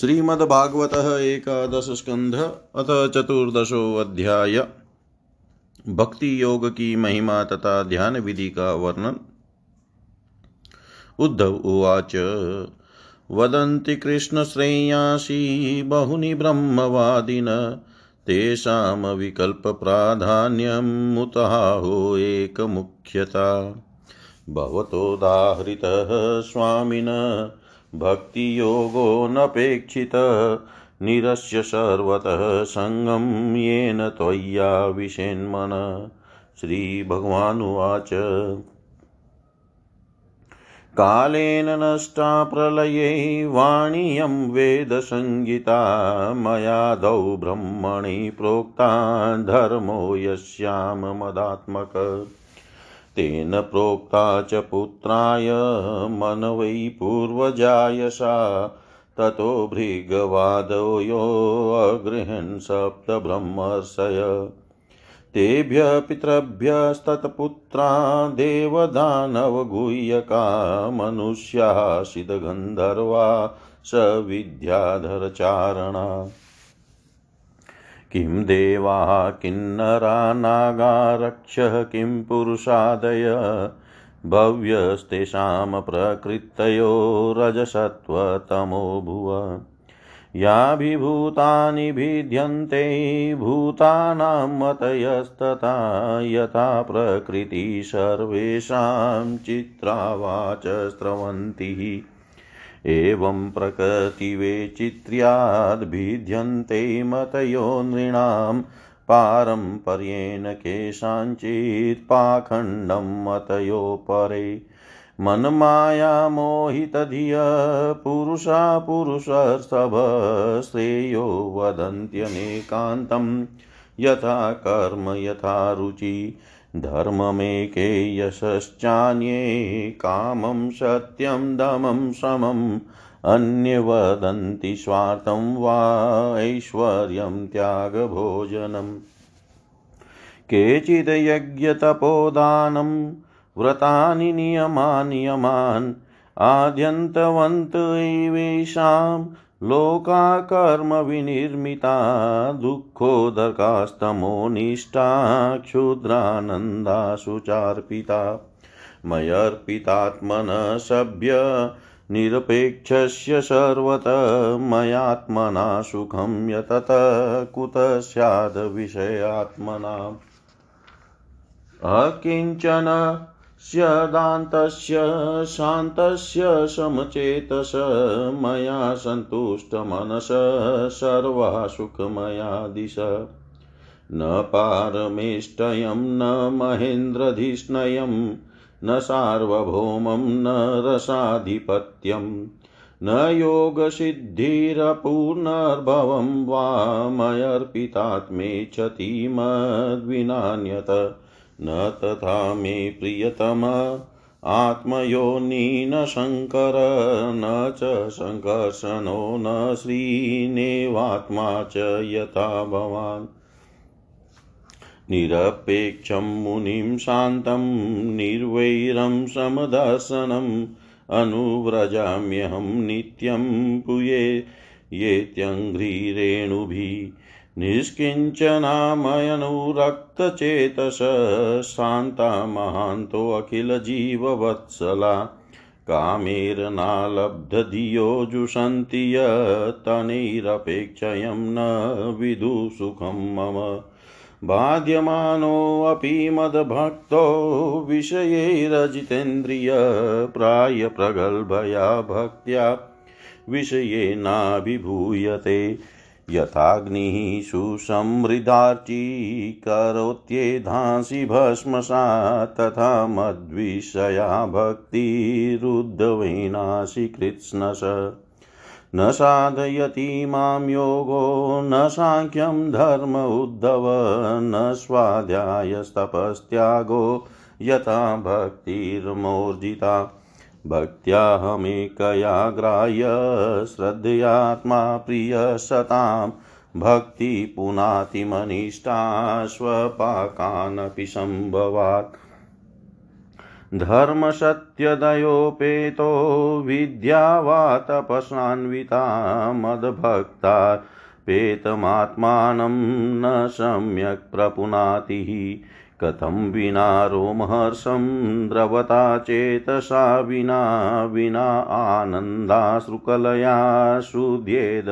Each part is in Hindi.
श्रीमद्भागवत एकादश स्कंध अथ चतुर्दशो अध्याय भक्ति योग की महिमा तथा ध्यान विधि का वर्णन। उद्धव उवाच, वदन्ति कृष्णश्रेयासि बहुनि ब्रह्मवादिन, तेषां विकल्पप्राधान्यमुतहाहो एकमुख्यता। भवतोदाहृतः स्वामिन भक्तियोगो नपेक्षित। निरस्य सर्वतः सङ्गं येन त्वय्या विषेन्मन। श्रीभगवानुवाच। कालेन नष्टा प्रलये वाणीयं वेदसंहिता। मयादौ ब्रह्मणि प्रोक्ता धर्मो यस्यां मदात्मक तेन प्रोक्ता च पुत्राय मनवै पूर्वजाय सा ततो भृगवादो योऽगृहन् सप्तब्रह्मर्षय तेभ्य पितृभ्यस्तत्पुत्रा, देवदानवगुह्यका, मनुष्याः सिद्धगन्धर्वा स विद्याधरचारणा। किं देवाः किन्नरा नागारक्षः किं पुरुषादय? भव्यस्तेषां प्रकृतयो रजसत्वतमो भुव। याभिभूतानि भिद्यन्ते, भूतानां मतयस्तथा, यथा प्रकृति सर्वेषां चित्रावाच स्रवन्तिः एवं प्रकृतिवैचित्र्याद्भिद्यन्ते मतयो नृणां पारम्पर्येण केषाञ्चित् पाखण्डं मतयो परे मनमायामोहितधिय पुरुषा पुरुषर्षभ श्रेयो वदन्त्यनेकान्तं। यथा कर्म, यथा रुचि धर्ममेके यशश्चान्ये कामं सत्यं दमं समम् अन्ये वदन्ति स्वार्थं वा ऐश्वर्यं त्यागभोजनम् केचिद् यज्ञतपोदानं, व्रतानि नियमानियमान् आद्यन्तवन्त एवेषां लोका कर्मविनिर्मिता दुःखोदकास्तमोनिष्ठा क्षुद्रानन्दाशु चार्पिता। मयर्पितात्मनः सभ्य, निरपेक्षस्य सर्वत, मयात्मना सुखं यतत, कुतः स्याद्विषयात्मना अकिञ्चन स्यदान्तस्य शान्तस्य समचेतस। मया सन्तुष्टमनस सर्वा सुखमया दिश न पारमेष्टयं, न महेन्द्रधिष्णयं, न सार्वभौमं, न रसाधिपत्यं। न योगसिद्धिरपुनर्भवं वा मयर्पितात्मेच्छति मद्विनान्यत न तथा मे प्रियतम आत्मयोनि न शङ्कर, न च सङ्कर्षणो न श्रीनेवात्मा च यथा भवान्। निरपेक्षं मुनिं शान्तं, निर्वैरं समदर्शनम्, अनुव्रजाम्यहं नित्यं पुये येत्यङ्घ्रिरेणुभिः निष्किञ्चनामयनुरक्तचेतस शान्ता महान्तोऽखिलजीववत्सला कामेर्नालब्धधियो जुषन्ति यत्तनैरपेक्षयं न विदुसुखं मम। बाध्यमानोऽपि मद्भक्तो विषयैरजितेन्द्रिय प्रायप्रगल्भया भक्त्या। विषयेनाभिभूयते यथाग्निः सुसमृद्धार्ची करोत्येधांसि भस्मसा तथा मद्विषया भक्तिरुद्धवेनासि कृत्स्नश न साधयति माँ योगो, न साङ्ख्यं धर्म उद्धव, न स्वाध्यायस्तपस्त्यागो, यथा भक्तिर्मोर्जिता। भक्त्याहमेकया ग्राह्य श्रद्धयात्मा प्रियसतां भक्ति पुनातिमनिष्ठा स्वपाकानपि सम्भवात् धर्मसत्यदयोपेतो विद्या वा तपसान्विता मद्भक्ता। पेतमात्मानं न सम्यक् प्रपुनातिः कथं विना रोमहर्षं द्रवता चेतसा विना विना आनन्दाश्रुकलया शुध्येद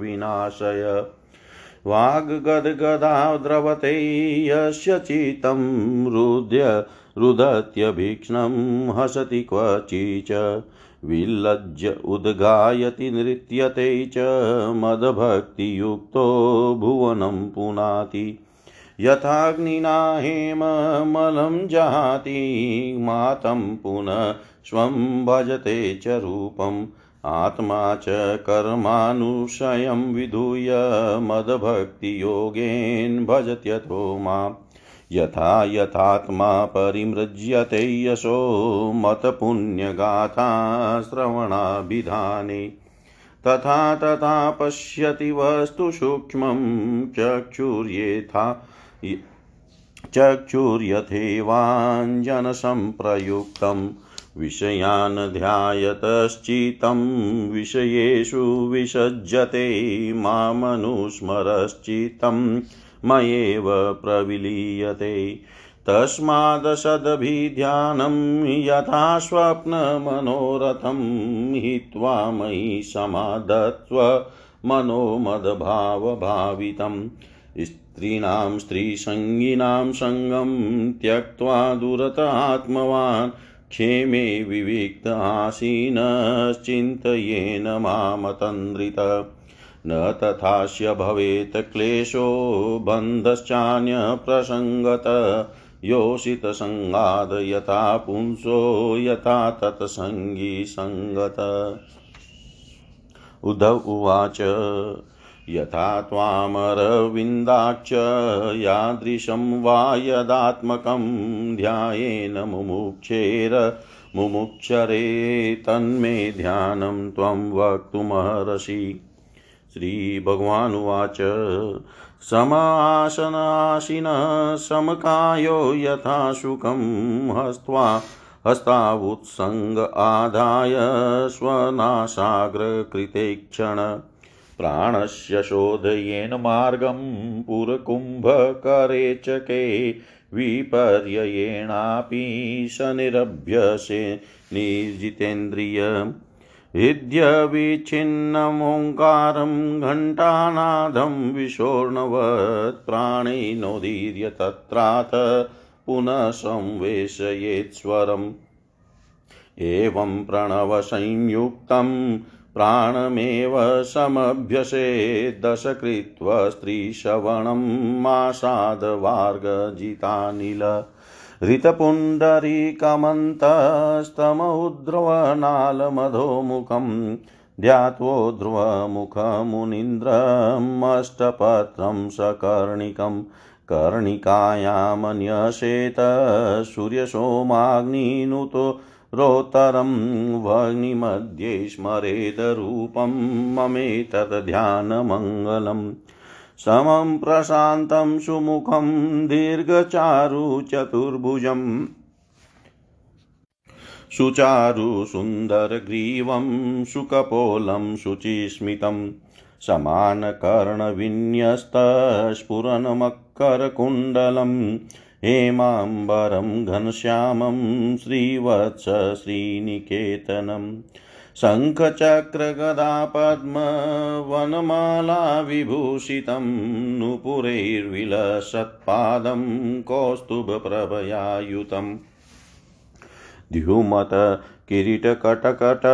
विनाशय। वाग्गद्गदा द्रवते यस्य चित्तं रुद्य रुदत्यभीक्ष्णं हसति क्वचिच विलज्य उद्गायति नृत्यते च मदभक्तियुक्तो भुवनं पुनाति। यथाग्निना हेममलं जहाति मातं पुनः स्वं भजते च रूपम्। आत्मा च कर्मानुशयं विधूय मदभक्तियोगेन भजत्यथो माम्। यथा यथात्मा परिमृज्यते यशो मतपुण्यगाथा श्रवणाभिधाने। तथा तथा पश्यति वस्तु सूक्ष्मं चक्षुर्येथा चक्षुर्यथेवाञ्जनसम्प्रयुक्तम् विषयान् ध्यायतश्चित्तं विषयेषु विसज्जते मामनुस्मरश्चित्तं मयेव प्रविलीयते। तस्मादसदभिध्यानं यथा स्वप्नमनोरथं हित्वा मयि समादत्व मनोमदभावभावितं स्त्रीणां स्त्रीसङ्गिनां सङ्गं त्यक्त्वा दुरत आत्मवान् क्षेमे विविक्त आसीनश्चिन्तयेन मामतन्द्रित। न तथास्य भवेत् क्लेशो बन्धश्चान्यप्रसङ्गत। योषितसङ्गाद यथा पुंसो यथा तत्सङ्गी सङ्गत उद्धव उवाच। यथा त्वामरविन्दाक्ष यादृशं वा यदात्मकं ध्यायेन मुमुक्षेर मुमुक्षरे तन्मे ध्यानं त्वं वक्तुमर्हसि। श्रीभगवानुवाच, समासनाशिनः समकायो यथा शुकं हस्त्वा हस्तावुत्सङ्ग आदाय स्वनाशाग्रकृते क्षण प्राणस्य शोधयेन मार्गं पुरकुम्भकरे चके विपर्ययेणापि शनिरभ्यसे निर्जितेन्द्रिय हृद्यविच्छिन्नमोङ्कारं घण्टानादं विषोर्णवत् प्राणेनोदीर्य तत्राथ पुनः संवेशयेत्स्वरम् एवं प्रणवसंयुक्तं प्राणमेव समभ्यसे कृत्वा स्त्रीश्रवणं मासादवार्गजितानिल। ऋतपुण्डरीकमन्तस्तमौद्रवनालमधोमुखं ध्यात्वोध्रुवमुखमुनीन्द्रमष्टपत्रं सकर्णिकं कर्णिकायामन्यसेत सूर्यसोमाग्निनुतो रोत्तरं वह्निमध्ये स्मरेदरूपं ममेतद्ध्यानमङ्गलम् समं प्रशान्तं सुमुखं दीर्घचारुचतुर्भुजम् सुचारुसुन्दरग्रीवं सुकपोलं शुचिस्मितं। समानकर्णविन्यस्तस्फुरन्मकरकुण्डलम् हेमाम्बरं घनश्यामं श्रीवत्स श्रीनिकेतनं शङ्खचक्रगदापद्मवनमालाविभूषितं नुपुरैर्विलसत्पादं कौस्तुभप्रभयायुतं द्युमत किरीटकटकट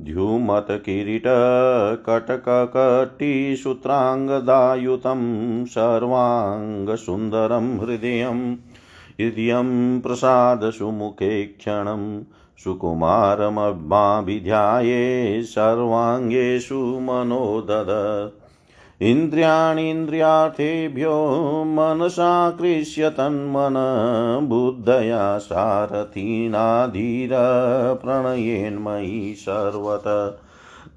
द्युमत्किरीटकटकटीसूत्राङ्गदायुतं सर्वाङ्गसुन्दरं हृदयं हृदयं प्रसादसुमुखे क्षणं सुकुमारमभिध्याये सर्वाङ्गेषु मनोदद इन्द्रियाणीन्द्रियार्थेभ्यो मनसा कृष्य तन्मन बुद्धया सारथीनाधीर प्रणयेन्मयि सर्वत।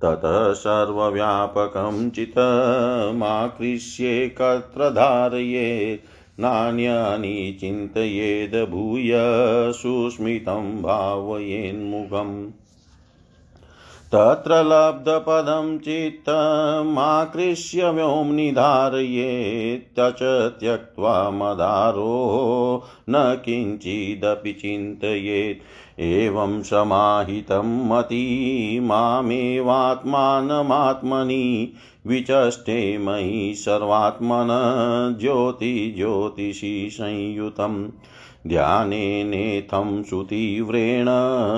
ततः सर्वव्यापकं चितमाकृष्येकत्र धारये नान्यानि चिन्तयेद् भूय सुस्मितं भावयेन्मुखम्। तत्र लब्धपदं चित्तमाकृष्य व्योम्नि धारयेत् च त्यक्त्वा मदारो न किञ्चिदपि चिन्तयेत्। एवं समाहितं मती मामेवात्मानमात्मनि विचष्टे मयि सर्वात्मन ज्योतिज्योतिषि संयुतम्। ध्यानेनेथं सुतीव्रेण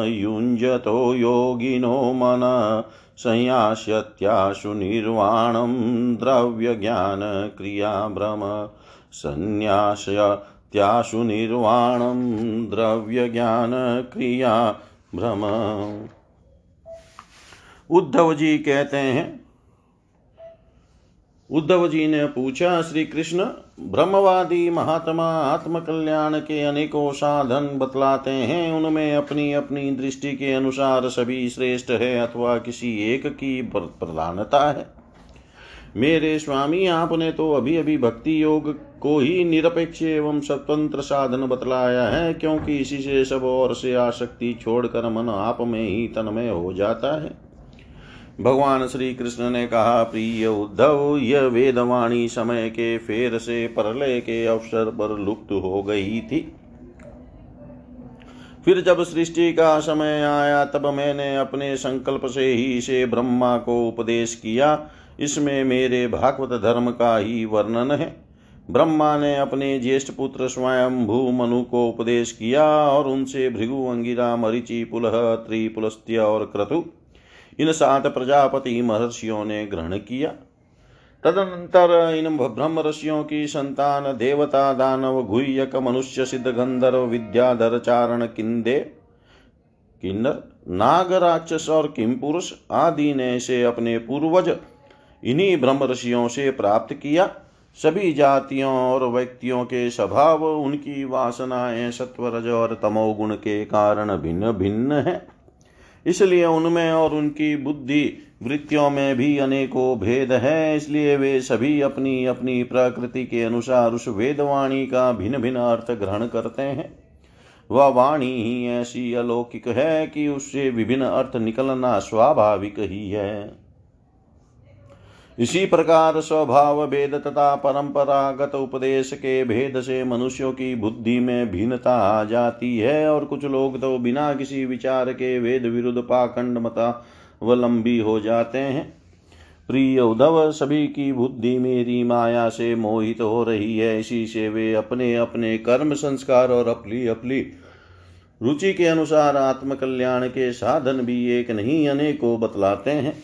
युञ्जतो योगिनो मन, संयास्यत्याशु निर्वाणं द्रव्यज्ञानक्रियाभ्रम, संन्यास्यत्याशु निर्वाणं द्रव्यज्ञानक्रियाभ्रम। उद्धव जी कहते हैं, उद्धव जी ने पूछा श्री कृष्ण ब्रह्मवादी महात्मा आत्मकल्याण के अनेकों साधन बतलाते हैं। उनमें अपनी अपनी दृष्टि के अनुसार सभी श्रेष्ठ है अथवा किसी एक की प्रधानता है। मेरे स्वामी, आपने तो अभी अभी भक्ति योग को ही निरपेक्ष एवं स्वतंत्र साधन बतलाया है, क्योंकि इसी से सब और से आसक्ति छोड़कर मन आप में ही तन्मय हो जाता है। भगवान श्री कृष्ण ने कहा, प्रिय उद्धव, यह वेदवाणी समय के फेर से परलय के अवसर पर लुप्त हो गई थी। फिर जब सृष्टि का समय आया, तब मैंने अपने संकल्प से ही इसे ब्रह्मा को उपदेश किया। इसमें मेरे भागवत धर्म का ही वर्णन है। ब्रह्मा ने अपने ज्येष्ठ पुत्र स्वयं भू मनु को उपदेश किया और उनसे भृगु, अंगिरा, मरिचि, पुलह, त्रिपुलस्त्य और क्रतु इन सात प्रजापति महर्षियों ने ग्रहण किया। तदनंतर इन ब्रह्म ऋषियों की संतान देवता दानव गुह्यक मनुष्य सिद्ध गंधर्व विद्याधर चारण किंदे किन्नर नाग राक्षस और किम पुरुष आदि ने से अपने पूर्वज इन्हीं ब्रह्म ऋषियों से प्राप्त किया। सभी जातियों और व्यक्तियों के स्वभाव, उनकी वासनाएँ सत्वरज और तमोगुण के कारण भिन्न भिन्न है। इसलिए उनमें और उनकी बुद्धि वृत्तियों में भी अनेकों भेद है, इसलिए वे सभी अपनी अपनी प्रकृति के अनुसार उस वेदवाणी का भिन्न भिन्न अर्थ ग्रहण करते हैं। वह वाणी ही ऐसी अलौकिक है कि उससे विभिन्न अर्थ निकलना स्वाभाविक ही है। इसी प्रकार स्वभाव भेद तथा परंपरागत उपदेश के भेद से मनुष्यों की बुद्धि में भिन्नता आ जाती है और कुछ लोग तो बिना किसी विचार के वेद विरुद्ध पाखंड मतावलंबी हो जाते हैं। प्रिय उद्धव, सभी की बुद्धि मेरी माया से मोहित हो रही है। इसी से वे अपने अपने कर्म संस्कार और अपनी अपनी रुचि के अनुसार आत्मकल्याण के साधन भी एक नहीं, अनेकों बतलाते हैं।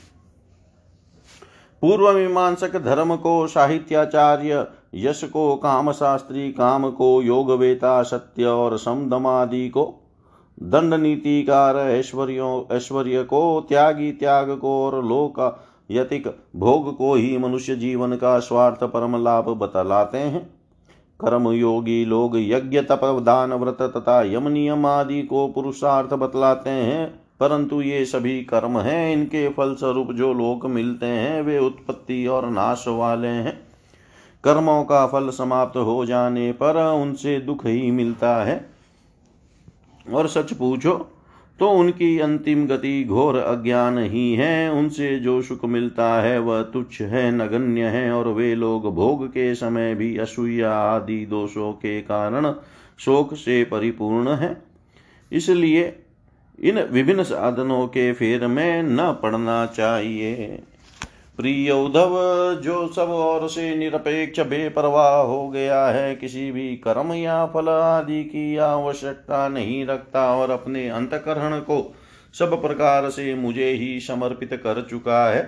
पूर्व मीमांसक धर्म को साहित्याचार्य यश को काम शास्त्री काम को योग वेता सत्य और समदमादि को दंड नीतिकार ऐश्वर्यों ऐश्वर्य को त्यागी त्याग को और लोक यतिक भोग को ही मनुष्य जीवन का स्वार्थ परम लाभ बतलाते हैं। कर्म योगी लोग यज्ञ, तप, दान, व्रत तथा यम नियम आदि को पुरुषार्थ बतलाते हैं। परंतु ये सभी कर्म हैं, इनके फल स्वरूप जो लोक मिलते हैं, वे उत्पत्ति और नाश वाले हैं। कर्मों का फल समाप्त हो जाने पर उनसे दुख ही मिलता है। और सच पूछो तो उनकी अंतिम गति घोर अज्ञान ही है। उनसे जो सुख मिलता है, वह तुच्छ है, नगण्य है, और वे लोग भोग के समय भी असूया आदि दोषों के कारण शोक से परिपूर्ण है। इसलिए इन विभिन्न साधनों के फेर में न पड़ना चाहिए। प्रिय उद्धव, जो सब और से निरपेक्ष, बेपरवाह हो गया है, किसी भी कर्म या फल आदि की आवश्यकता नहीं रखता और अपने अंतकरण को सब प्रकार से मुझे ही समर्पित कर चुका है।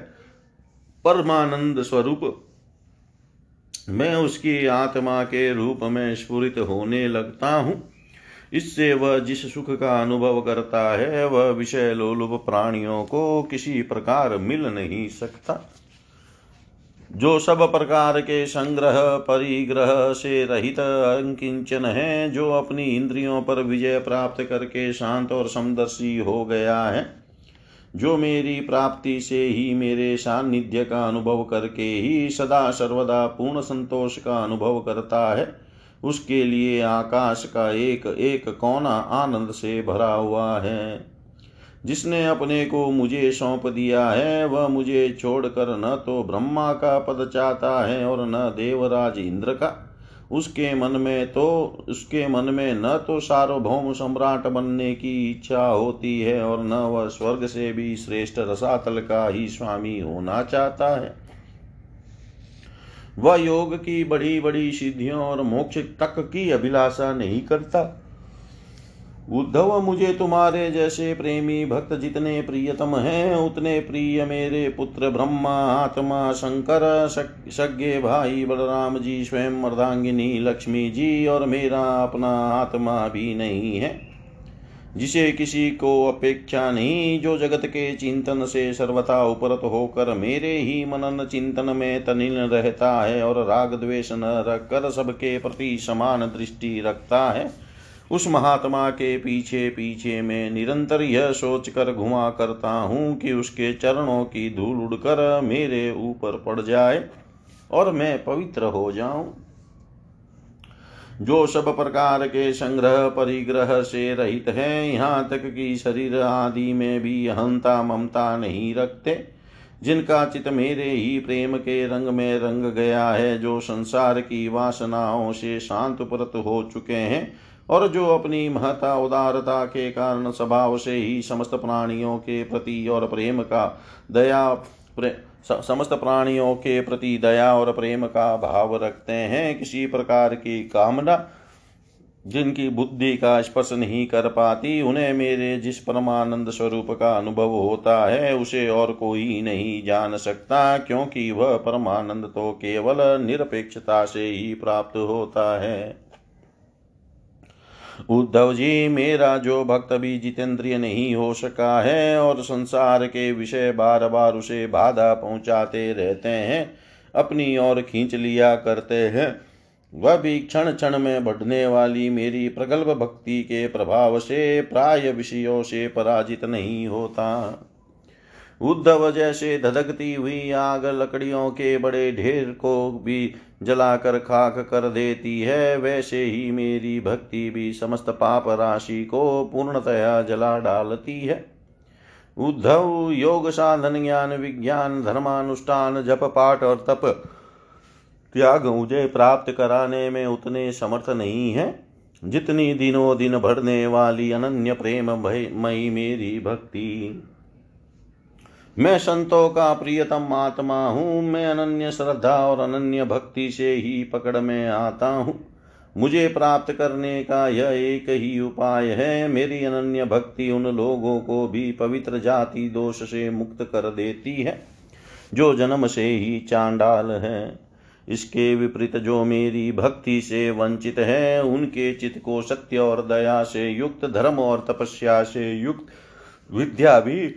परमानंद स्वरूप, मैं उसकी आत्मा के रूप में स्फुरित होने लगता हूँ। इससे वह जिस सुख का अनुभव करता है, वह विषय लोलुप प्राणियों को किसी प्रकार मिल नहीं सकता। जो सब प्रकार के संग्रह, परिग्रह से रहित अंकिंचन है, जो अपनी इंद्रियों पर विजय प्राप्त करके शांत और समदर्शी हो गया है, जो मेरी प्राप्ति से ही मेरे सान्निध्य का अनुभव करके ही सदा सर्वदा पूर्ण संतोष का अनुभव करता है उसके लिए आकाश का एक एक कोना आनंद से भरा हुआ है। जिसने अपने को मुझे सौंप दिया है, वह मुझे छोड़कर न तो ब्रह्मा का पद चाहता है और न देवराज इंद्र का। उसके मन में तो उसके मन में न तो सार्वभौम सम्राट बनने की इच्छा होती है और न वह स्वर्ग से भी श्रेष्ठ रसातल का ही स्वामी होना चाहता है। वह योग की बड़ी बड़ी सिद्धियों और मोक्ष तक की अभिलाषा नहीं करता। उद्धव, मुझे तुम्हारे जैसे प्रेमी भक्त जितने प्रियतम हैं, उतने प्रिय मेरे पुत्र ब्रह्मा, आत्मा, शंकर सज्ञे भाई, बलराम जी, स्वयं मर्दांगिनी, लक्ष्मी जी और मेरा अपना आत्मा भी नहीं है। जिसे किसी को अपेक्षा नहीं, जो जगत के चिंतन से सर्वथा उपरत होकर मेरे ही मनन चिंतन में तनिल रहता है और राग द्वेष न रखकर सबके प्रति समान दृष्टि रखता है। उस महात्मा के पीछे पीछे मैं निरंतर यह सोच कर घुमा करता हूँ कि उसके चरणों की धूल उड़कर मेरे ऊपर पड़ जाए और मैं पवित्र हो जाऊँ। जो सब प्रकार के संग्रह परिग्रह से रहित है यहाँ तक कि शरीर आदि में भी अहंता ममता नहीं रखते। जिनका चित मेरे ही प्रेम के रंग में रंग गया है जो संसार की वासनाओं से शांत प्रत हो चुके हैं और जो अपनी महता उदारता के कारण स्वभाव से ही समस्त प्राणियों के प्रति और प्रेम का दया प्रे, समस्त प्राणियों के प्रति दया और प्रेम का भाव रखते हैं। किसी प्रकार की कामना जिनकी बुद्धि का स्पर्श नहीं कर पाती, उन्हें मेरे जिस परमानंद स्वरूप का अनुभव होता है, उसे और कोई नहीं जान सकता, क्योंकि वह परमानंद तो केवल निरपेक्षता से ही प्राप्त होता है। उद्धव जी, मेरा जो भक्त भी जितेंद्रिय नहीं हो सका है और संसार के विषय बार बार उसे बाधा पहुंचाते रहते हैं, अपनी ओर खींच लिया करते हैं। वह भी क्षण क्षण में बढ़ने वाली मेरी प्रगल्भ भक्ति के प्रभाव से प्राय विषयों से पराजित नहीं होता। उद्धव जैसे धधकती हुई आग लकड़ियों के बड़े ढेर को भी जलाकर खाक कर देती है, वैसे ही मेरी भक्ति भी समस्त पाप राशि को पूर्णतया जला डालती है। उद्धव, योग साधन, ज्ञान विज्ञान, धर्मानुष्ठान, जप पाठ और तप, त्याग मुझे प्राप्त कराने में उतने समर्थ नहीं है। जितनी दिनों दिन भरने वाली अनन्य प्रेम मई मेरी भक्ति। मैं संतों का प्रियतम आत्मा हूँ। मैं अनन्य श्रद्धा और अनन्य भक्ति से ही पकड़ में आता हूँ। मुझे प्राप्त करने का यह एक ही उपाय है। मेरी अनन्य भक्ति उन लोगों को भी पवित्र जाति दोष से मुक्त कर देती है, जो जन्म से ही चांडाल है। इसके विपरीत जो मेरी भक्ति से वंचित है, उनके चित्त को सत्य और दया से युक्त, धर्म और तपस्या से युक्त, विद्या भी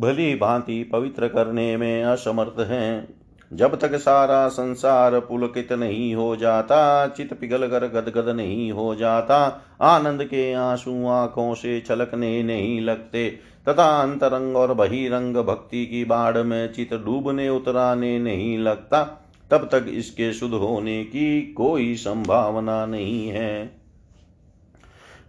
भली भांति पवित्र करने में असमर्थ हैं। जब तक सारा संसार पुलकित नहीं हो जाता चित पिघल कर गदगद नहीं हो जाता, आनंद के आँसू आँखों से छलकने नहीं लगते, तथा अंतरंग और बहिरंग भक्ति की बाढ़ में चित डूबने उतराने नहीं लगता, तब तक इसके शुद्ध होने की कोई संभावना नहीं है।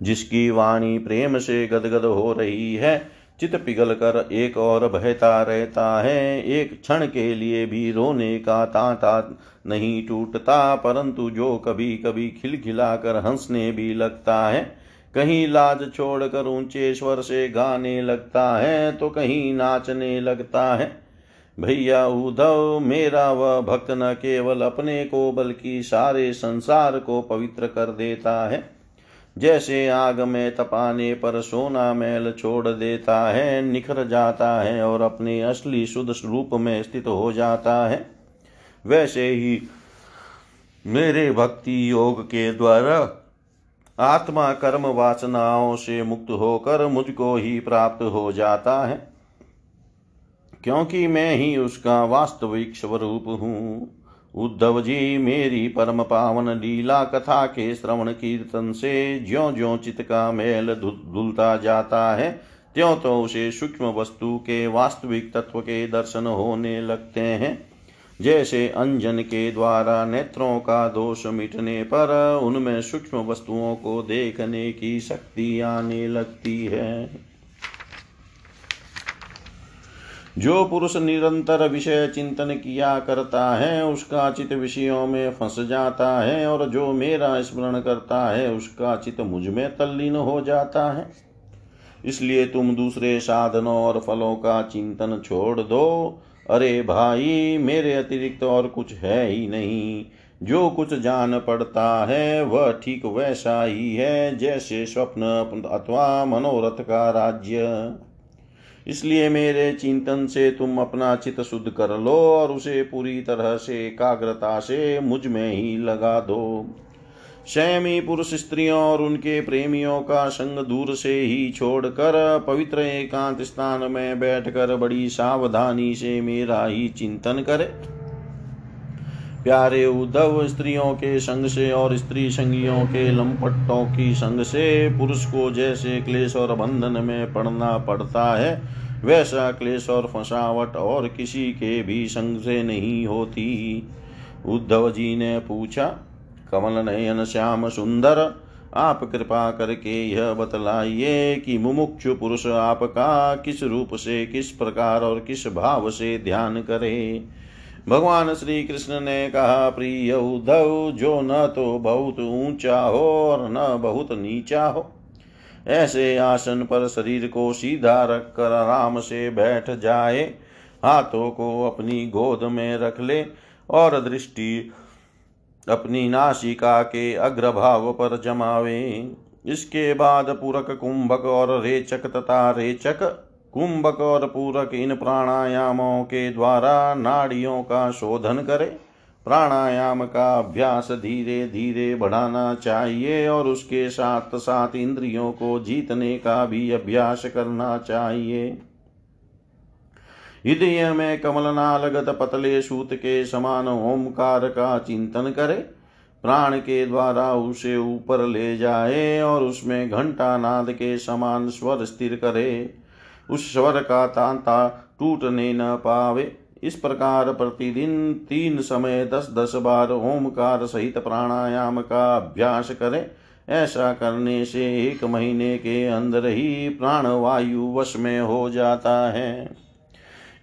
जिसकी वाणी प्रेम से गदगद हो रही है चित पिघल कर एक और बहता रहता है। एक क्षण के लिए भी रोने का तांता नहीं टूटता, परंतु जो कभी कभी खिलखिलाकर हंसने भी लगता है। कहीं लाज छोड़कर ऊँचे स्वर से गाने लगता है तो कहीं नाचने लगता है। भैया उद्धव, मेरा वह भक्त न केवल अपने को, बल्कि सारे संसार को पवित्र कर देता है। जैसे आग में तपाने पर सोना मैल छोड़ देता है, निखर जाता है और अपने असली शुद्ध रूप में स्थित हो जाता है। वैसे ही मेरे भक्ति योग के द्वारा आत्मा कर्म वासनाओं से मुक्त होकर मुझको ही प्राप्त हो जाता है। क्योंकि मैं ही उसका वास्तविक स्वरूप हूँ। उद्धव जी, मेरी परम पावन लीला कथा के श्रवण कीर्तन से ज्यो ज्यो चित का मेल धुलता जाता है त्यों तो उसे सूक्ष्म वस्तु के वास्तविक तत्व के दर्शन होने लगते हैं। जैसे अंजन के द्वारा नेत्रों का दोष मिटने पर उनमें सूक्ष्म वस्तुओं को देखने की शक्ति आने लगती है। जो पुरुष निरंतर विषय चिंतन किया करता है, उसका चित विषयों में फंस जाता है और जो मेरा स्मरण करता है, उसका चित मुझमें तल्लीन हो जाता है। इसलिए तुम दूसरे साधनों और फलों का चिंतन छोड़ दो। अरे भाई, मेरे अतिरिक्त और कुछ है ही नहीं। जो कुछ जान पड़ता है, वह ठीक वैसा ही है, जैसे स्वप्न अथवा मनोरथ का राज्य। इसलिए मेरे चिंतन से तुम अपना चित शुद्ध कर लो और उसे पूरी तरह से एकाग्रता से मुझमें ही लगा दो। शयमी पुरुष स्त्रियों और उनके प्रेमियों का संग दूर से ही छोड़कर पवित्र एकांत स्थान में बैठकर बड़ी सावधानी से मेरा ही चिंतन करे। प्यारे उद्धव स्त्रियों के संग से और स्त्री संगियों के लंपटों की संग से पुरुष को जैसे क्लेश और बंधन में पड़ना पड़ता है, वैसा क्लेश और फसावट और किसी के भी संग से नहीं होती। उद्धव जी ने पूछा, कमल नयन श्याम सुंदर, आप कृपा करके यह बतलाइए कि मुमुक्षु पुरुष आपका किस रूप से, किस प्रकार और किस भाव से ध्यान करे? भगवान श्री कृष्ण ने कहा, प्रिय उद्धव, जो न तो बहुत ऊँचा हो और न बहुत नीचा हो। ऐसे आसन पर शरीर को सीधा रख कर आराम से बैठ जाए, हाथों को अपनी गोद में रख ले और दृष्टि अपनी नासिका के अग्रभाव पर जमावे। इसके बाद पूरक, कुंभक और रेचक तथा रेचक कुंभक और पूरक इन प्राणायामों के द्वारा नाड़ियों का शोधन करे। प्राणायाम का अभ्यास धीरे धीरे बढ़ाना चाहिए और उसके साथ साथ इंद्रियों को जीतने का भी अभ्यास करना चाहिए। हृदय में कमलनालगत पतले सूत के समान ओमकार का चिंतन करे। प्राण के द्वारा उसे ऊपर ले जाए और उसमें घंटा नाद के समान स्वर स्थिर करे। उस स्वर का तांता टूटने न पावे। इस प्रकार प्रतिदिन तीन समय दस दस बार ओमकार सहित प्राणायाम का अभ्यास करें। ऐसा करने से एक महीने के अंदर ही प्राण वायु वश में हो जाता है।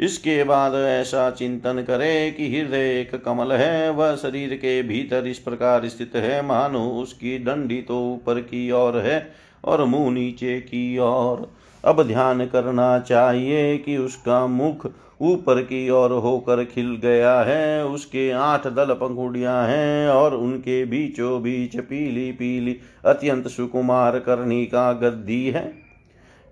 इसके बाद ऐसा चिंतन करे कि हृदय एक कमल है, वह शरीर के भीतर इस प्रकार स्थित है। मानो उसकी डंडी तो ऊपर की ओर है और मुँह नीचे की ओर। अब ध्यान करना चाहिए कि उसका मुख ऊपर की ओर होकर खिल गया है। उसके आठ दल पंखुड़ियाँ हैं और उनके बीचों बीच पीली पीली अत्यंत सुकुमार कर्णिका गद्दी है।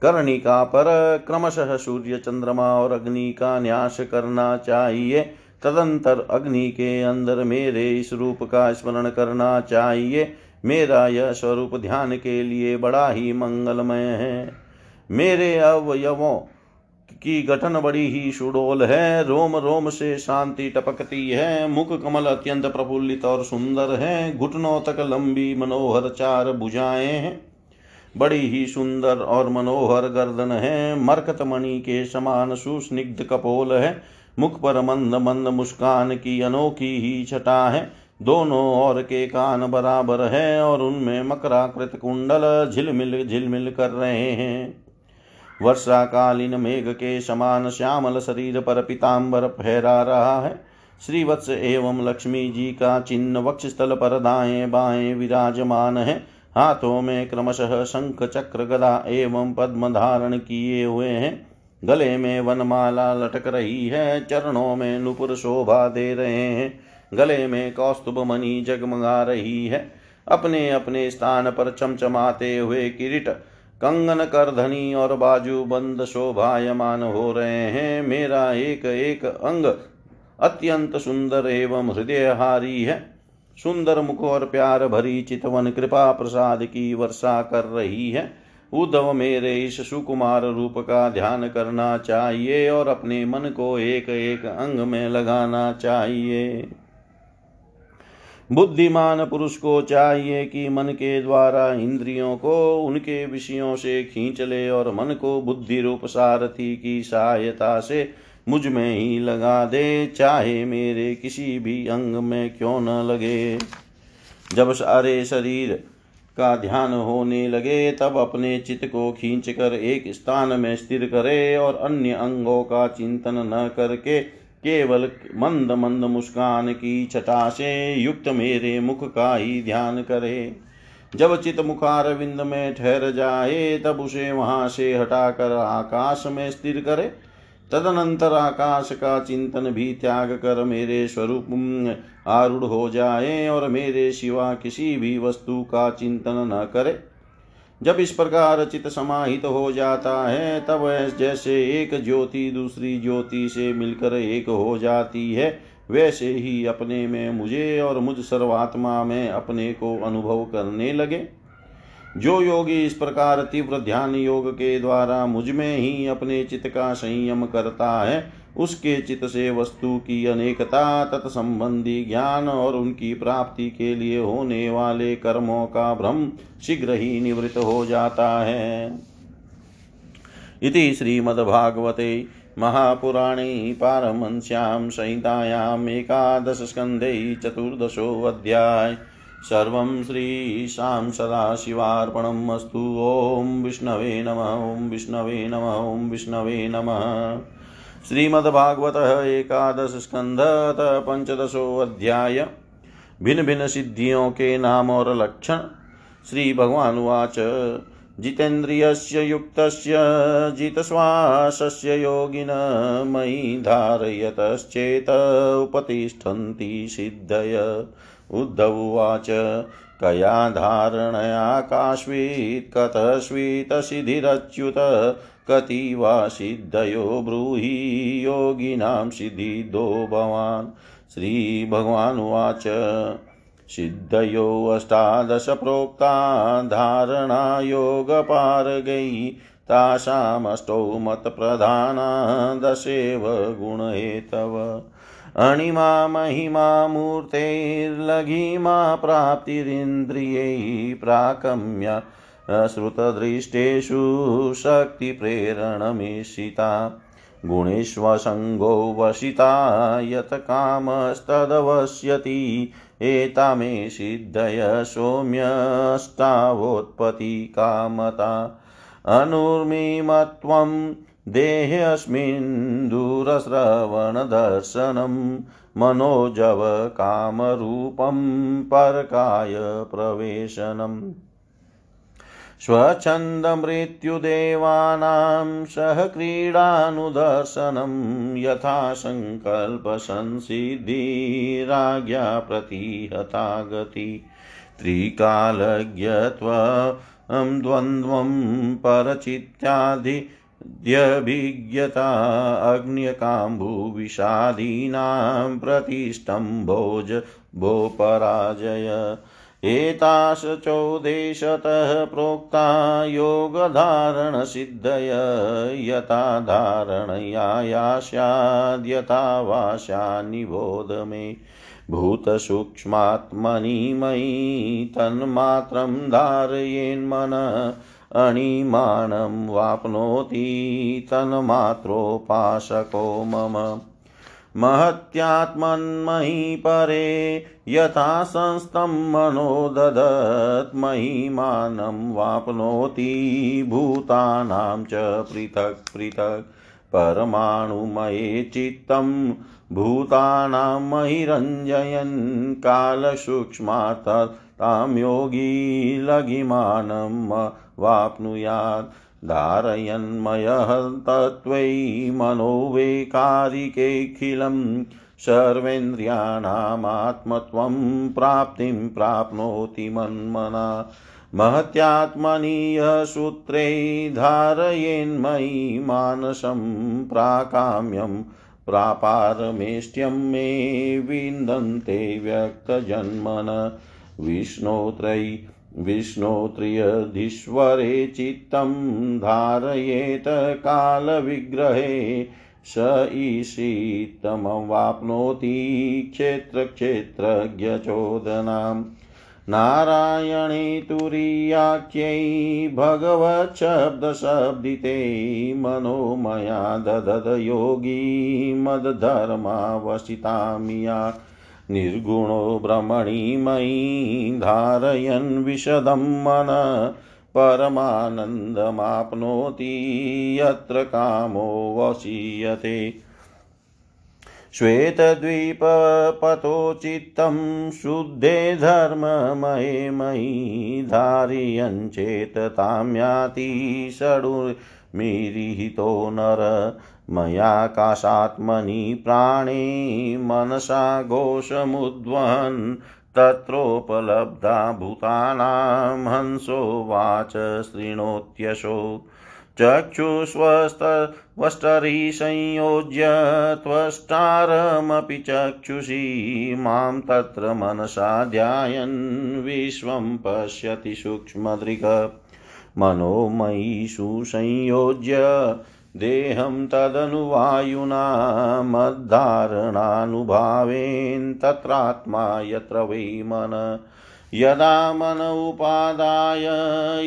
कर्णिका पर क्रमशः सूर्य, चंद्रमा और अग्नि का न्यास करना चाहिए। तदंतर अग्नि के अंदर मेरे इस रूप का स्मरण करना चाहिए। मेरा यह स्वरूप ध्यान के लिए बड़ा ही मंगलमय है। मेरे अवयवों की गठन बड़ी ही सुडोल है। रोम रोम से शांति टपकती है। मुख कमल अत्यंत प्रफुल्लित और सुंदर है। घुटनों तक लंबी मनोहर चार भुजाएँ हैं। बड़ी ही सुंदर और मनोहर गर्दन है। मरकत मणि के समान सुस्निग्ध कपोल है। मुख पर मंद मंद मुस्कान की अनोखी ही छटा है। दोनों ओर के कान बराबर है और उनमें मकराकृत कुंडल झिलमिल झिलमिल कर रहे हैं। वर्षाकालीन मेघ के समान श्यामल शरीर पर पीताम्बर फहरा रहा है। श्रीवत्स एवं लक्ष्मी जी का चिन्ह वक्ष स्थल पर दाएँ बाएँ विराजमान है। हाथों में क्रमशः शंख चक्र गदा एवं पद्म धारण किए हुए हैं। गले में वनमाला लटक रही है। चरणों में नुपुर शोभा दे रहे हैं। गले में कौस्तुभ मणि जगमगा रही है। अपने अपने स्थान पर चमचमाते हुए किरीट कंगन कर धनी और बाजू बंद शोभायमान हो रहे हैं। मेरा एक एक अंग अत्यंत सुंदर एवं हृदयहारी है। सुंदर मुख और प्यार भरी चितवन कृपा प्रसाद की वर्षा कर रही है। उद्धव, मेरे इस सुकुमार रूप का ध्यान करना चाहिए और अपने मन को एक एक अंग में लगाना चाहिए। बुद्धिमान पुरुष को चाहिए कि मन के द्वारा इंद्रियों को उनके विषयों से खींच ले और मन को बुद्धि रूप सारथी की सहायता से मुझमें ही लगा दे, चाहे मेरे किसी भी अंग में क्यों न लगे। जब सारे शरीर का ध्यान होने लगे, तब अपने चित्त को खींच कर एक स्थान में स्थिर करे और अन्य अंगों का चिंतन न करके केवल मंद मंद मुस्कान की छटा से युक्त मेरे मुख का ही ध्यान करे। जब चित मुखार विंद में ठहर जाए, तब उसे वहाँ से हटाकर आकाश में स्थिर करे। तदनंतर आकाश का चिंतन भी त्याग कर मेरे स्वरूप आरूढ़ हो जाए और मेरे सिवा किसी भी वस्तु का चिंतन न करे। जब इस प्रकार चित समाहित हो जाता है, तब जैसे एक ज्योति दूसरी ज्योति से मिलकर एक हो जाती है। वैसे ही अपने में मुझे और मुझ सर्वात्मा में अपने को अनुभव करने लगे। जो योगी इस प्रकार तीव्र ध्यान योग के द्वारा मुझमें ही अपने चित्त का संयम करता है उसके चित्त से वस्तु की अनेकता, तत्संबंधी ज्ञान और उनकी प्राप्ति के लिए होने वाले कर्मों का भ्रम शीघ्र ही निवृत्त हो जाता है। इति श्रीमद्भागवते महापुराणे पारमंस्यां संहितायाम् एकादशस्कन्धे चतुर्दशोऽध्याय। सर्वं श्रीशां सदाशिवार्पणम् अस्तु। ॐ विष्णवे नमः, ॐ विष्णवे नमः, ॐ विष्णवे नमः। श्रीमद्भागवत एकादश स्कंध पंचदशोऽध्याय भिन्न भिन्न सिद्धियों के नाम और लक्षण। श्री भगवान उवाच। जितेन्द्रियस्य युक्तस्य, जितश्वासस्य योगिन मयि धारयतश्चेत उपतिष्ठन्ति सिद्धय। उद्धव उवाच। कया धारणया काश्वीत् कतस्वीतसिधिरच्युत कति वा सिद्धयो ब्रूहि योगिनां सिद्धिदो भवान्। श्रीभगवानुवाच सिद्धयो अष्टादश प्रोक्ता धारणा योगपारगै तासामष्टौ मतप्रधाना दशेव गुणहेतव अणिमा महिमा मूर्तेर्लघिमा प्राप्तिरिन्द्रियै प्राकम्य श्रुतदृष्टेषु शक्तिप्रेरणमिषिता। गुणेष्वसङ्गो वशिता यत् कामस्तदवश्यति। एता मे सिद्धय सौम्यष्टावोत्पत्तिकामता अनुर्मिमत्वं देहेऽस्मिन् दूरश्रवणदर्शनं। मनोजवकामरूपं परकाय प्रवेशनम्। स्वच्छन्दमृत्युदेवानां सह क्रीडानुदर्शनं यथा सङ्कल्पसंसिद्धिराज्ञा प्रतिहता गति त्रिकालज्ञत्वं द्वन्द्वं परचित्यादि द्यभिज्ञता अग्न्यकाम्बुविषादीनां प्रतिष्ठम्भोज भो पराजय एतास चौदेशतः प्रोक्ता योगधारणसिद्धय यथा धारणया या स्याद्यथा वा स्यान्निबोध मे भूतसूक्ष्मात्मनि मयि तन्मात्रं धारयेन्मन अणिमानं वाप्नोति तन्मात्रोपासको मम महत्यात्मन्मयि परे यथा संस्थं मनो ददत् महिमानं वाप्नोति भूतानां च पृथक् पृथक् परमाणुमये चित्तं भूतानां महिरञ्जयन् कालसूक्ष्मात् तां योगी लघिमानं वाप्नुयात् धारयन्मयः तत्त्वै मनो वैकारिकेऽखिलं सर्वेन्द्रियाणामात्मत्वं प्राप्तिं प्राप्नोति मन्मना। महत्यात्मनीय सूत्रे धारयेन्मयि मानसं प्राकाम्यं प्रापारमेष्ट्यं मे विन्दन्ते व्यक्तजन्मन। विष्णोत्रयी विष्णोत्रियधीश्वरे चित्तं धारयेत कालविग्रहे स ईशितमवाप्नोति क्षेत्रक्षेत्रज्ञचोदनां नारायणे तुरीयाख्यै भगवच्छब्दशब्दिते मनोमया ददद योगी मदधर्मावसितामिया। निर्गुणो ब्रह्मणिमयी धारयन् विशदं मन। परमानन्दमाप्नोति यत्र कामो वशीयते। श्वेतद्वीपपतो चित्तं शुद्धे धर्ममये मयि धारयञ्चेततां याति षडुर्मिरिहितो नर। मयाकाशात्मनि प्राणे मनसा घोषमुद्वहन् तत्रोपलब्धा भूतानां हंसो वाच शृणोत्यशो। चक्षुष्वस्तरी संयोज्य त्वष्टारमपि चक्षुषी, माँ तत्र मनसा ध्यायन्, विश्वं पश्यति सूक्ष्मदृक् मनोमयी सुसंयोज्य देहं तदनुवायुना मद्धारणानुभावेन तत्रात्मा यत्र वै मन। यदा मन उपादाय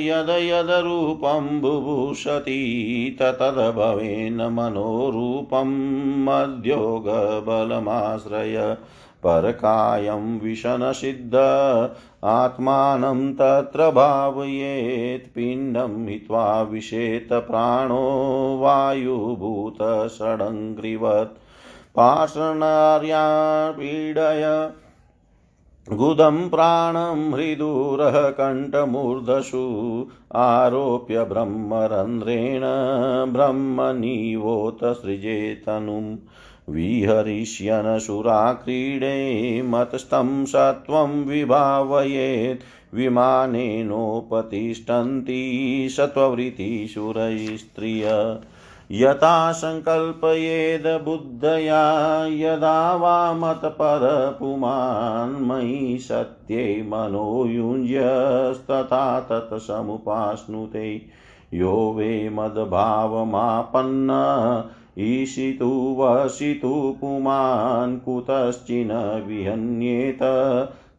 यद यदरूपं बुभूषति ततद्भवेन् मनोरूपं मद्योगबलमाश्रय। परकायं विशनसिद्ध आत्मानं तत्र भावयेत्, पिण्डं हित्वा विशेत प्राणो वायुभूतषडङ्घ्रिवत् पार्श्वनार्या पीडय गुदं प्राणं हृदूरः कण्ठमूर्धसु आरोप्य ब्रह्मरन्ध्रेण ब्रह्मनिवोत सृजेतनुं विहरिष्यनसुराक्रीडे मतस्तं सत्वं विभावयेत्, विमानेनोपतिष्ठन्ति सत्त्ववृत्तिशुरैस्त्रिय। यथा सङ्कल्पयेद बुद्धया, यदा वा मतपरपुमान् मयि सत्ये मनो युञ्जस्तथा तत्समुपाश्नुते यो वे मद्भावमापन्न ईशितु वसितु पुमान् कुतश्चिन् विहन्येत,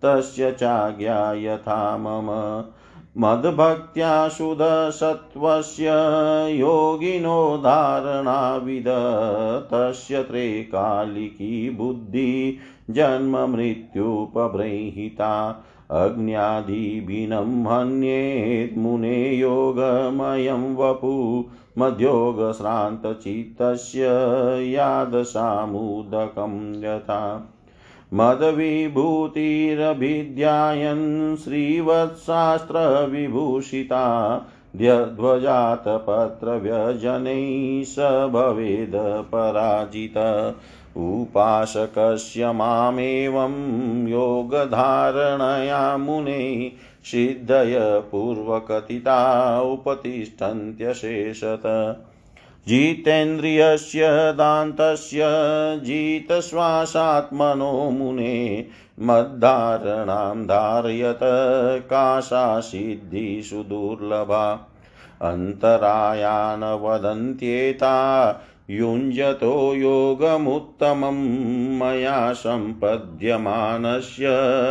तस्य चाज्ञा यथा मम। मद्भक्त्या शुद्धसत्त्वस्य योगिनो धारणाविद, तस्य त्रैकालिकी बुद्धि जन्ममृत्युपब्रहिता अग्न्यादिभिनं हन्येत् मुने योगमयं वपु। मध्योगश्रान्तचित्तस्य यादसामुदकं यथा। मदविभूतिरभिध्यायन् श्रीवत्शास्त्रविभूषिता ध्वजातपत्रव्यजनैः स भवेद पराजित। उपासकस्य मामेवं योगधारणया मुने सिद्धय पूर्वकथिता उपतिष्ठन्त्यशेषत। जितेन्द्रियस्य दान्तस्य जितश्वासात्मनो मुने मद्धारणां धारयत काशा सिद्धिषु दुर्लभा। अन्तरायान् वदन्त्येता युञ्जतो योगमुत्तमं मया सम्पद्यमानस्य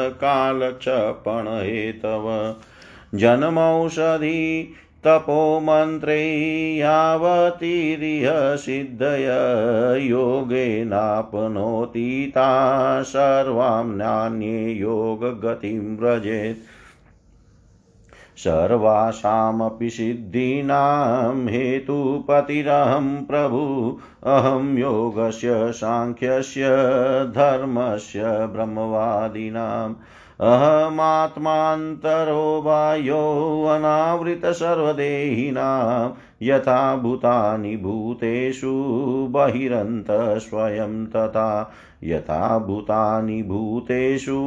कालक्षपणहेतव। जन्मौषधी तपोमन्त्रे यावतीरिह सिद्धय योगेनाप्नोति ता सर्वां नान्ये योगगतिं व्रजेत्। सर्वासामपि सिद्धीनां हेतुपतिरहं प्रभु। अहं योगस्य साङ्ख्यस्य धर्मस्य ब्रह्मवादिनाम्। अहमात्मान्तरो बाह्यो अनावृतसर्वदेहिनां यथा भूतानि भूतेषु बहिरन्तः स्वयं तथा। यथा भूतानि भूतेषु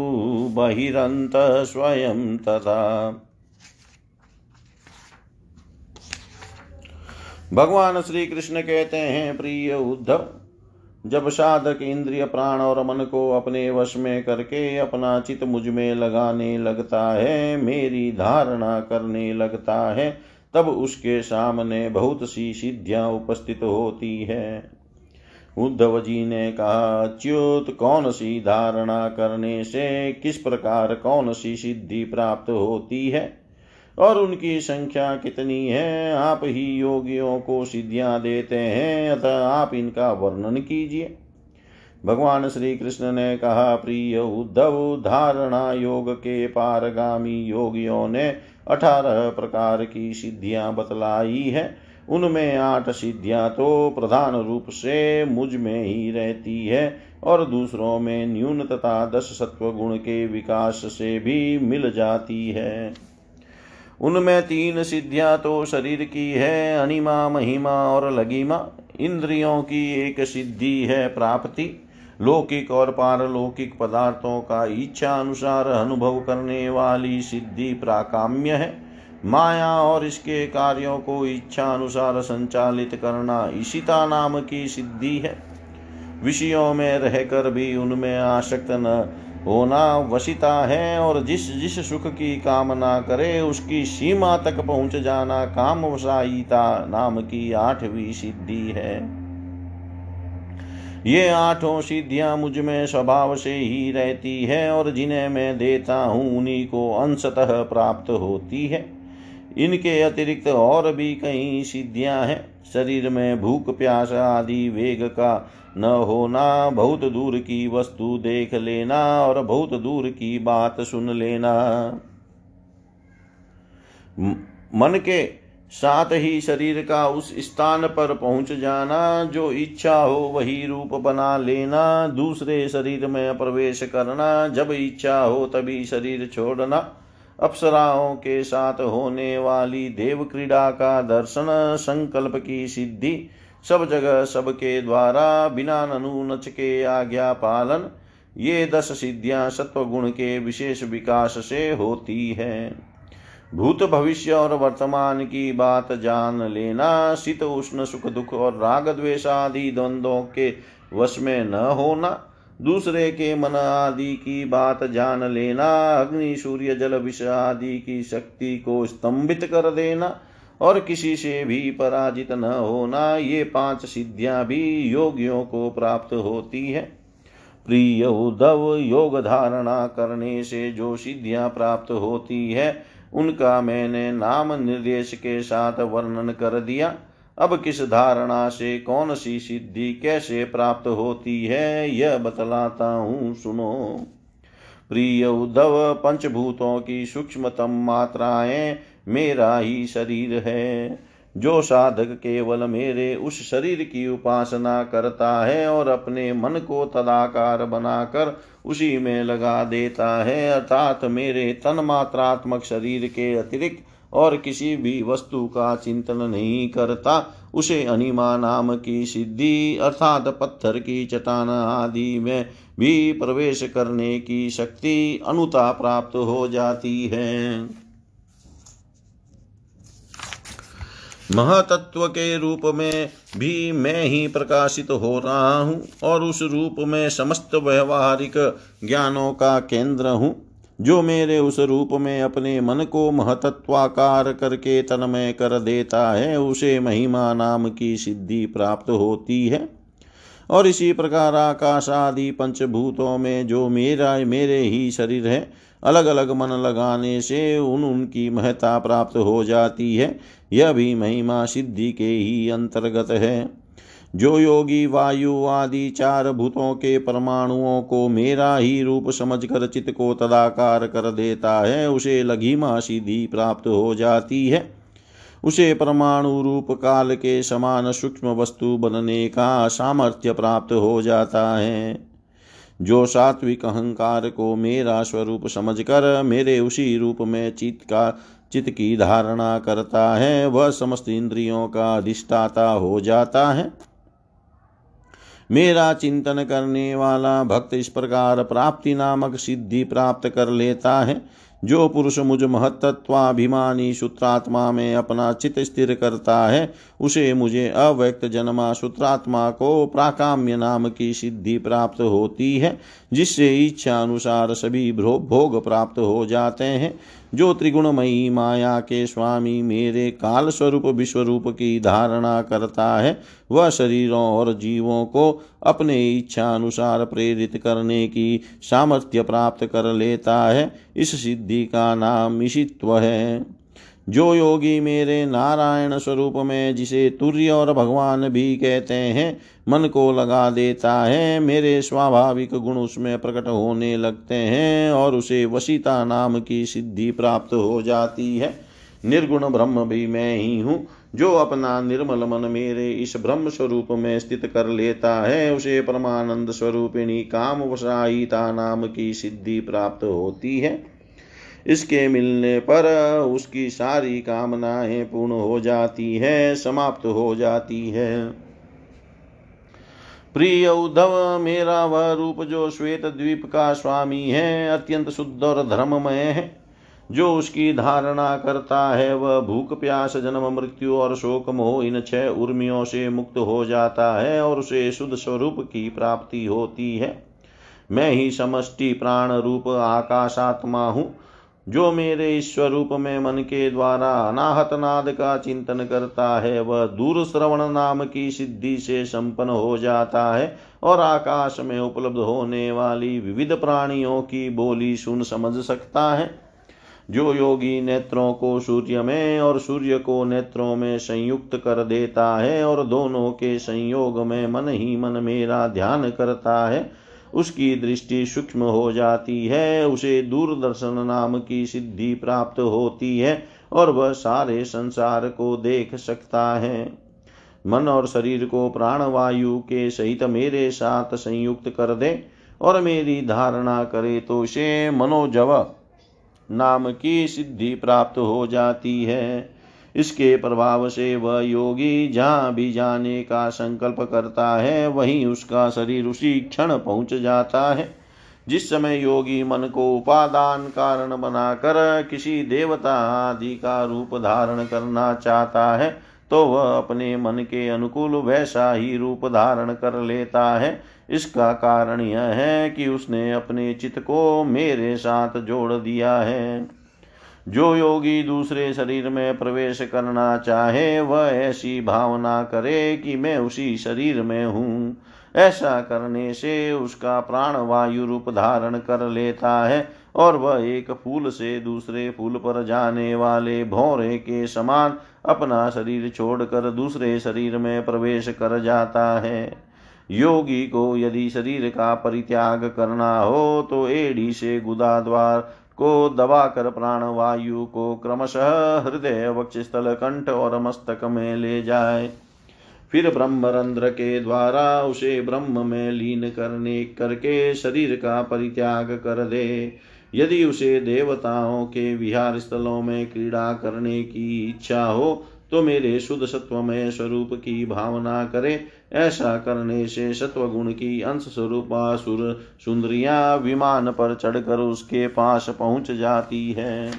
बहिरन्तः स्वयं तथा। भगवान श्री कृष्ण कहते हैं, प्रिय उद्धव, जब साधक इंद्रिय प्राण और मन को अपने वश में करके अपना चित मुझमें लगाने लगता है, मेरी धारणा करने लगता है, तब उसके सामने बहुत सी सिद्धियाँ उपस्थित होती है। उद्धव जी ने कहा, च्युत, कौन सी धारणा करने से किस प्रकार कौन सी सिद्धि प्राप्त होती है? और उनकी संख्या कितनी है, आप ही योगियों को सिद्धियाँ देते हैं, अतः आप इनका वर्णन कीजिए। भगवान श्री कृष्ण ने कहा, प्रिय उद्धव, धारणा योग के पारगामी योगियों ने अठारह प्रकार की सिद्धियाँ बतलाई है। उनमें आठ सिद्धियाँ तो प्रधान रूप से मुझमें ही रहती है और दूसरों में न्यून तथा दस सत्व गुण के विकास से भी मिल जाती है। उनमें तीन सिद्धियाँ तो शरीर की है, अनिमा, महिमा और लगिमा। इंद्रियों की एक सिद्धि है प्राप्ति। लौकिक और पारलौकिक पदार्थों का इच्छा अनुसार अनुभव करने वाली सिद्धि प्राकाम्य है। माया और इसके कार्यों को इच्छा अनुसार संचालित करना ईशिता नाम की सिद्धि है। विषयों में रहकर भी उनमें आसक्त न होना वशिता है और जिस जिस सुख की कामना करे, उसकी सीमा तक पहुँच जाना काम वसाईता नाम की आठवीं सिद्धि है। ये आठों सिद्धियाँ मुझमें स्वभाव से ही रहती है और जिन्हें मैं देता हूँ, उन्हीं को अंशतः प्राप्त होती है। इनके अतिरिक्त और भी कई सिद्धियाँ हैं। शरीर में भूख, प्यास आदि वेग का न होना, बहुत दूर की वस्तु देख लेना और बहुत दूर की बात सुन लेना। मन के साथ ही शरीर का उस स्थान पर पहुँच जाना, जो इच्छा हो वही रूप बना लेना, दूसरे शरीर में प्रवेश करना, जब इच्छा हो तभी शरीर छोड़ना। अप्सराओं के साथ होने वाली देव क्रीड़ा का दर्शन, संकल्प की सिद्धि, सब जगह सबके द्वारा बिना नच के आज्ञा पालन, ये दस सिद्धियाँ सत्व गुण के विशेष विकास से होती है। भूत भविष्य और वर्तमान की बात जान लेना शीत उष्ण सुख दुख और राग द्वेष आदि द्वंद्वों के वश में न होना दूसरे के मन आदि की बात जान लेना, अग्नि, सूर्य, जल, विष आदि की शक्ति को स्तंभित कर देना और किसी से भी पराजित न होना, ये पाँच सिद्धियाँ भी योगियों को प्राप्त होती है। प्रिय उद्धव, योग धारणा करने से जो सिद्धियाँ प्राप्त होती है, उनका मैंने नाम निर्देश के साथ वर्णन कर दिया। अब किस धारणा से, कौन सी सिद्धि कैसे प्राप्त होती है, यह बतलाता हूँ, सुनो। प्रिय उद्धव, पंचभूतों की सूक्ष्मतम मात्राएँ मेरा ही शरीर है। जो साधक केवल मेरे उस शरीर की उपासना करता है और अपने मन को तदाकार बनाकर उसी में लगा देता है, अर्थात मेरे तन मात्रात्मक शरीर के अतिरिक्त और किसी भी वस्तु का चिंतन नहीं करता, उसे अनिमा नाम की सिद्धि अर्थात पत्थर की चट्टान आदि में भी प्रवेश करने की शक्ति अनुता प्राप्त हो जाती है। महातत्व के रूप में भी मैं ही प्रकाशित हो रहा हूँ और उस रूप में समस्त व्यवहारिक ज्ञानों का केंद्र हूँ। जो मेरे उस रूप में अपने मन को महतत्वाकार करके तन्मय कर देता है, उसे महिमा नाम की सिद्धि प्राप्त होती है। और इसी प्रकार आकाश आदि पंचभूतों में जो मेरा, मेरे ही शरीर है अलग अलग मन लगाने से उन, उनकी महता प्राप्त हो जाती है। यह भी महिमा सिद्धि के ही अंतर्गत है। जो योगी वायु आदि चार भूतों के परमाणुओं को मेरा ही रूप समझकर चित्त को तदाकार कर देता है, उसे लघिमा सीधी प्राप्त हो जाती है। उसे परमाणु रूप काल के समान सूक्ष्म वस्तु बनने का सामर्थ्य प्राप्त हो जाता है। जो सात्विक अहंकार को मेरा स्वरूप समझकर मेरे उसी रूप में चित्त का, चित्त की धारणा करता है, वह समस्त इंद्रियों का अधिष्ठाता हो जाता है। मेरा चिंतन करने वाला भक्त इस प्रकार प्राप्ति नामक सिद्धि प्राप्त कर लेता है। जो पुरुष मुझ महत्वाभिमानी सूत्रात्मा में अपना चित्त स्थिर करता है उसे मुझे अव्यक्त जन्मा सूत्रात्मा को प्राकाम्य नाम की सिद्धि प्राप्त होती है, जिससे इच्छा अनुसार सभी भोग प्राप्त हो जाते हैं। जो त्रिगुणमयी माया के स्वामी मेरे काल स्वरूप विश्व रूप की धारणा करता है, वह शरीरों और जीवों को अपने इच्छा अनुसार प्रेरित करने की सामर्थ्य प्राप्त कर लेता है। इस सिद्धि का नाम ईशित्व है। जो योगी मेरे नारायण स्वरूप में, जिसे तुर्य और भगवान भी कहते हैं, मन को लगा देता है। मेरे स्वाभाविक गुण उसमें प्रकट होने लगते हैं और उसे वशिता नाम की सिद्धि प्राप्त हो जाती है। निर्गुण ब्रह्म भी मैं ही हूँ, जो अपना निर्मल मन मेरे इस ब्रह्म स्वरूप में स्थित कर लेता है। उसे परमानंद स्वरूपिणी काम वसाईता नाम की सिद्धि प्राप्त होती है। इसके मिलने पर उसकी सारी कामनाएँ पूर्ण हो जाती है, समाप्त हो जाती है। प्रिय उद्धव, मेरा वह रूप जो श्वेत द्वीप का स्वामी है, अत्यंत शुद्ध और धर्ममय है। जो उसकी धारणा करता है, वह भूख, प्यास, जन्म, मृत्यु और शोक, मोह, इन छह उर्मियों से मुक्त हो जाता है और उसे शुद्ध स्वरूप की प्राप्ति होती है। मैं ही समष्टि प्राण रूप आकाशात्मा हूँ। जो मेरे स्वरूप में मन के द्वारा अनाहत नाद का चिंतन करता है, वह दूर श्रवण नाम की सिद्धि से संपन्न हो जाता है और आकाश में उपलब्ध होने वाली विविध प्राणियों की बोली सुन समझ सकता है। जो योगी नेत्रों को सूर्य में और सूर्य को नेत्रों में संयुक्त कर देता है और दोनों के संयोग में मन ही मन मेरा ध्यान करता है उसकी दृष्टि सूक्ष्म हो जाती है, उसे दूरदर्शन नाम की सिद्धि प्राप्त होती है और वह सारे संसार को देख सकता है। मन और शरीर को प्राणवायु के सहित मेरे साथ संयुक्त कर दे और मेरी धारणा करे तो उसे मनोजव नाम की सिद्धि प्राप्त हो जाती है। इसके प्रभाव से वह योगी जहाँ भी जाने का संकल्प करता है, वहीं उसका शरीर उसी क्षण पहुँच जाता है। जिस समय योगी मन को उपादान कारण बनाकर किसी देवता आदि का रूप धारण करना चाहता है तो वह अपने मन के अनुकूल वैसा ही रूप धारण कर लेता है। इसका कारण यह है कि उसने अपने चित्त को मेरे साथ जोड़ दिया है। जो योगी दूसरे शरीर में प्रवेश करना चाहे, वह ऐसी भावना करे कि मैं उसी शरीर में हूँ। ऐसा करने से उसका प्राण वायु रूप धारण कर लेता है और वह एक फूल से दूसरे फूल पर जाने वाले भौरे के समान अपना शरीर छोड़कर दूसरे शरीर में प्रवेश कर जाता है। योगी को यदि शरीर का परित्याग करना हो तो एडी से गुदा द्वार को दबाकर प्राण वायु को क्रमशः हृदय वक्ष स्थल कंठ और मस्तक में ले जाए। फिर ब्रह्मरंध्र के द्वारा उसे ब्रह्म में लीन करने, करके शरीर का परित्याग कर दे। यदि उसे देवताओं के विहार स्थलों में क्रीड़ा करने की इच्छा हो तो मेरे शुद्ध सत्वमय स्वरूप की भावना करे। ऐसा करने से सत्व गुण की अंश स्वरूप सुर सुंदरिया विमान पर चढ़कर उसके पास पहुँच जाती है।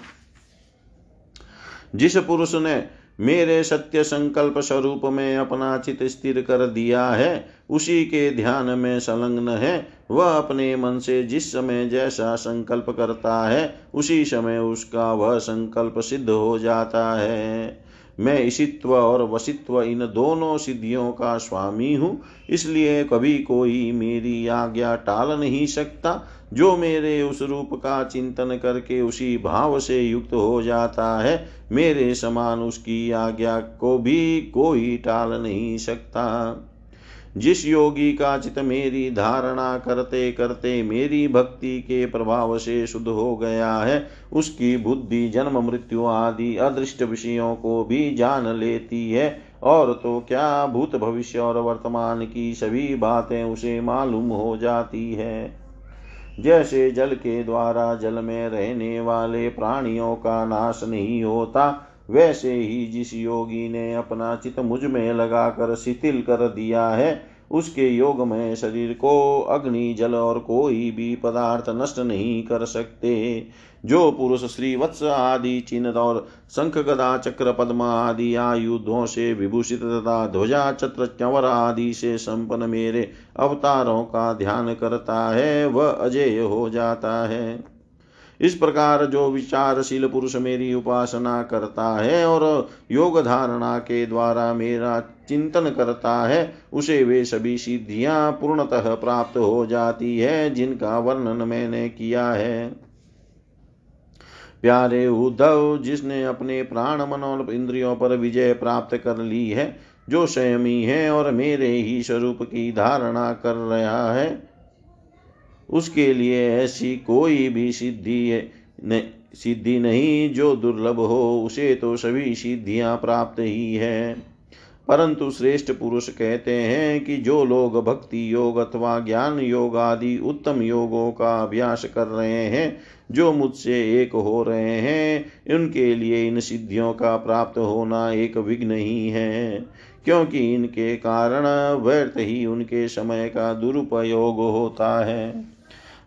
जिस पुरुष ने मेरे सत्य संकल्प स्वरूप में अपना चित स्थिर कर दिया है, उसी के ध्यान में संलग्न है। वह अपने मन से जिस समय जैसा संकल्प करता है, उसी समय उसका वह संकल्प सिद्ध हो जाता है। मैं इसित्व और वसित्व इन दोनों सिद्धियों का स्वामी हूँ। इसलिए कभी कोई मेरी आज्ञा टाल नहीं सकता। जो मेरे उस रूप का चिंतन करके उसी भाव से युक्त हो जाता है, मेरे समान उसकी आज्ञा को भी कोई टाल नहीं सकता। जिस योगी का चित मेरी धारणा करते करते मेरी भक्ति के प्रभाव से शुद्ध हो गया है, उसकी बुद्धि, जन्म, मृत्यु आदि अदृष्ट विषयों को भी जान लेती है। और तो क्या भूत भविष्य और वर्तमान की सभी बातें उसे मालूम हो जाती है? जैसे जल के द्वारा जल में रहने वाले प्राणियों का नाश नहीं होता वैसे ही जिस योगी ने अपना चित मुझमें लगाकर शिथिल कर दिया है, उसके योग में शरीर को अग्नि, जल और कोई भी पदार्थ नष्ट नहीं कर सकते। जो पुरुष श्री वत्स आदि चिन्ह और शंख, गदा, चक्र, पद्म आदि आयुधों से विभूषित तथा ध्वजा चत्र चंवर आदि से संपन्न मेरे अवतारों का ध्यान करता है, वह अजय हो जाता है। इस प्रकार जो विचारशील पुरुष मेरी उपासना करता है और योग धारणा के द्वारा मेरा चिंतन करता है, उसे वे सभी सिद्धियाँ पूर्णतः प्राप्त हो जाती है, जिनका वर्णन मैंने किया है। प्यारे उद्धव, जिसने अपने प्राण मन और इंद्रियों पर विजय प्राप्त कर ली है, जो संयमी है और मेरे ही स्वरूप की धारणा कर रहा है उसके लिए ऐसी कोई भी सिद्धि सिद्धि नहीं जो दुर्लभ हो, उसे तो सभी सिद्धियाँ प्राप्त ही है। परंतु श्रेष्ठ पुरुष कहते हैं कि जो लोग भक्ति योग अथवा ज्ञान योग आदि उत्तम योगों का अभ्यास कर रहे हैं जो मुझसे एक हो रहे हैं उनके लिए इन सिद्धियों का प्राप्त होना एक विघ्न ही है। क्योंकि इनके कारण व्यर्थ ही उनके समय का दुरुपयोग होता है।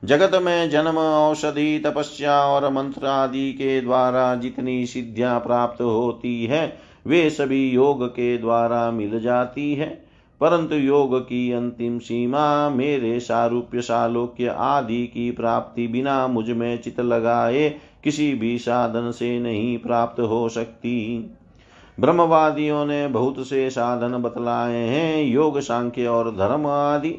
जगत में जन्म, औषधि, तपस्या और मंत्र आदि के द्वारा जितनी सिद्धियाँ प्राप्त होती है, वे सभी योग के द्वारा मिल जाती है। परंतु योग की अंतिम सीमा मेरे सारूप्य सालोक्य आदि की प्राप्ति बिना मुझमें चित लगाए किसी भी साधन से नहीं प्राप्त हो सकती। ब्रह्मवादियों ने बहुत से साधन बतलाए हैं, योग, सांख्य और धर्म आदि।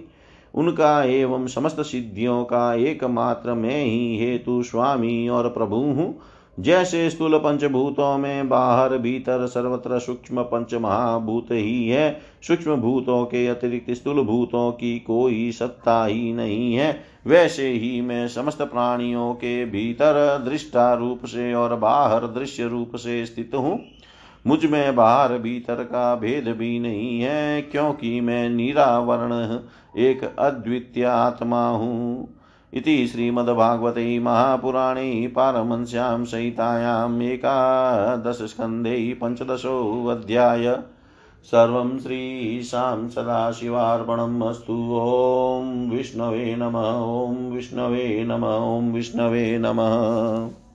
उनका एवं समस्त सिद्धियों का एकमात्र मैं ही हेतु स्वामी और प्रभु हूँ। जैसे स्थूल पंचभूतों में बाहर भीतर सर्वत्र सूक्ष्म पंच महाभूत ही है। सूक्ष्म भूतों के अतिरिक्त स्थूल भूतों की कोई सत्ता ही नहीं है। वैसे ही मैं समस्त प्राणियों के भीतर दृष्टा रूप से और बाहर दृश्य रूप से स्थित हूँ। मुझमें बाहर भीतर का भेद भी नहीं है, क्योंकि मैं निरावरण एक अद्वितीय आत्मा हूँ। इति श्रीमद्भागवते महापुराणे पारमंस्यां सहितायाम् एकादशस्कन्धे पञ्चदशोऽध्याय सर्वं श्रीशां सदाशिवार्पणम् अस्तु। ॐ विष्णवे नम, ॐ विष्णवे नम, ॐ विष्णवे नमः।